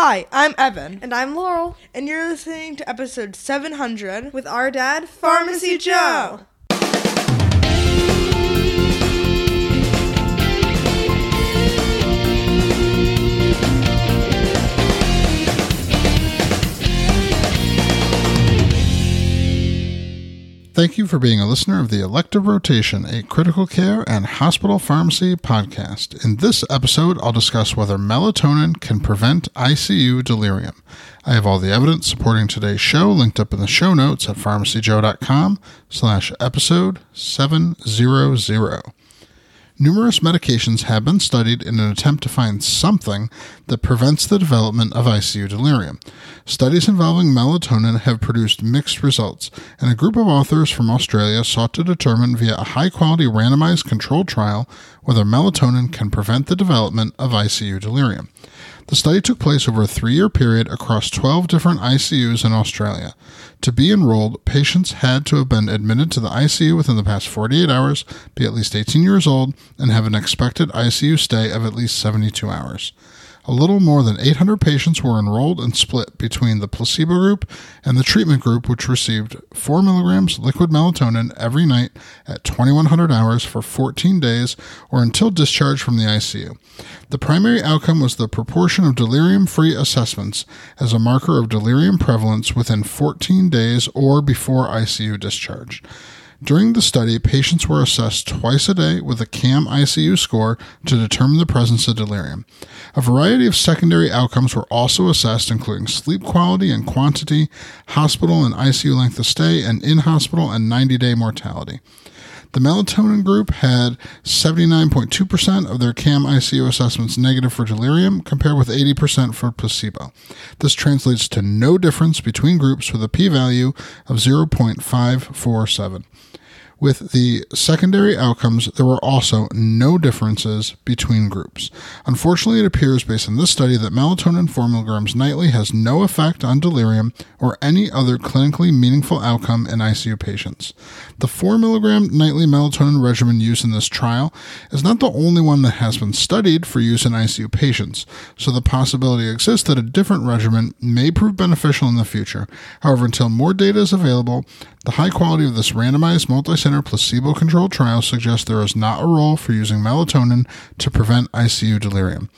Hi, I'm Evan, And I'm Laurel. And you're listening to episode 700 with our dad, Pharmacy Joe. Thank you for being a listener of the Elective Rotation, a critical care and hospital pharmacy podcast. In this episode, I'll discuss whether melatonin can prevent ICU delirium. I have all the evidence supporting today's show linked up in the show notes at pharmacyjoe.com slash episode 700. Numerous medications have been studied in an attempt to find something that prevents the development of ICU delirium. Studies involving melatonin have produced mixed results, and a group of authors from Australia sought to determine via a high quality randomized controlled trial whether melatonin can prevent the development of ICU delirium. The study took place over a three year period across 12 different ICUs in Australia. To be enrolled, patients had to have been admitted to the ICU within the past 48 hours, be at least 18 years old, and have an expected ICU stay of at least 72 hours. A little more than 800 patients were enrolled and split between the placebo group and the treatment group, which received 4 milligrams liquid melatonin every night at 2100 hours for 14 days or until discharge from the ICU. The primary outcome was the proportion of delirium free assessments as a marker of delirium prevalence within 14 days or before ICU discharge. During the study, patients were assessed twice a day with a CAM ICU score to determine the presence of delirium. A variety of secondary outcomes were also assessed, including sleep quality and quantity, hospital and ICU length of stay, and in hospital and 90 day mortality. The melatonin group had 79.2% of their CAM ICU assessments negative for delirium, compared with 80% for placebo. This translates to no difference between groups with a p value of 0.547. With the secondary outcomes, there were also no differences between groups. Unfortunately, it appears based on this study that melatonin 4 milligrams nightly has no effect on delirium or any other clinically meaningful outcome in ICU patients. The 4 milligram nightly melatonin regimen used in this trial is not the only one that has been studied for use in ICU patients, so the possibility exists that a different regimen may prove beneficial in the future. However, until more data is available, the high quality of this randomized multicenter placebo controlled trial suggests there is not a role for using melatonin to prevent ICU delirium.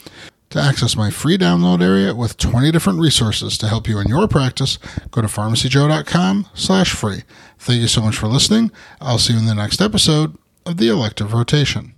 To access my free download area with 20 different resources to help you in your practice, go to pharmacyjoe.com slash free. Thank you so much for listening. I'll see you in the next episode of the Elective Rotation.